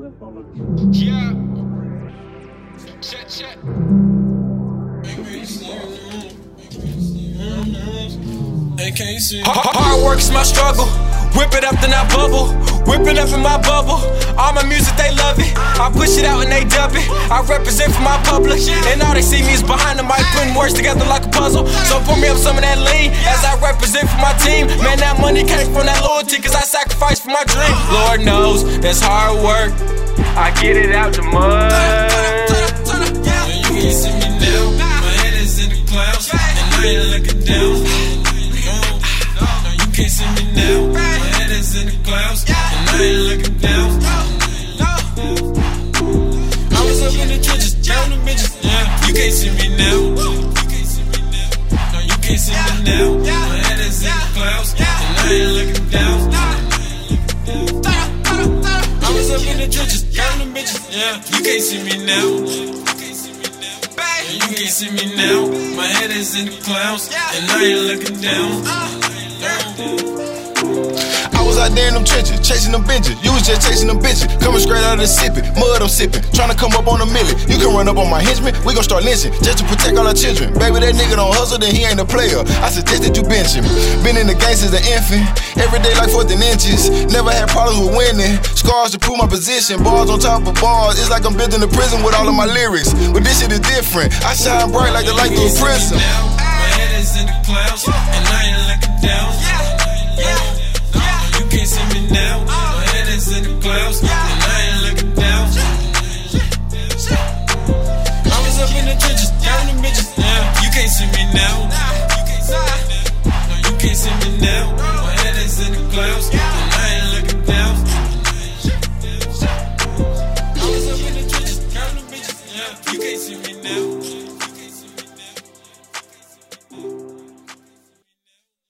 Yeah. Check, check. Hard, hard work is my struggle. Whip it up, then I bubble. Whip it up in my bubble. All my music, they love it. I push it out and they dub it. I represent for my public. And all they see me is behind the mic, putting words together like a puzzle. So pour me up some of that lean as I represent for my team. Man, that money came from that loyalty, my dream. Lord knows that's hard work. I get it out the mud. You can see me now, my head is in the clouds, and I ain't looking down. No, you can't see me now, my head is in the clouds, and I ain't looking trenches, down the bitches, yeah. You can't see me now. You can't see me now. My head is in the clouds, and I ain't looking down. Uh, I was out there in them trenches, chasing them benches. You was just chasing them bitches. Coming straight out of the sipping, mud I'm sipping. Trying to come up on a million. You can run up on my henchmen, we gon' start lynching. Just to protect all our children. Baby, that nigga don't hustle, then he ain't a player. I suggest that you bench him. Been in the game since an infant. Every day like 14 inches. Never had problems with winning. Scars to prove my position. Bars on top of bars. It's like I'm building a prison with all of my lyrics. But this shit is different. I shine bright like the light through a prism.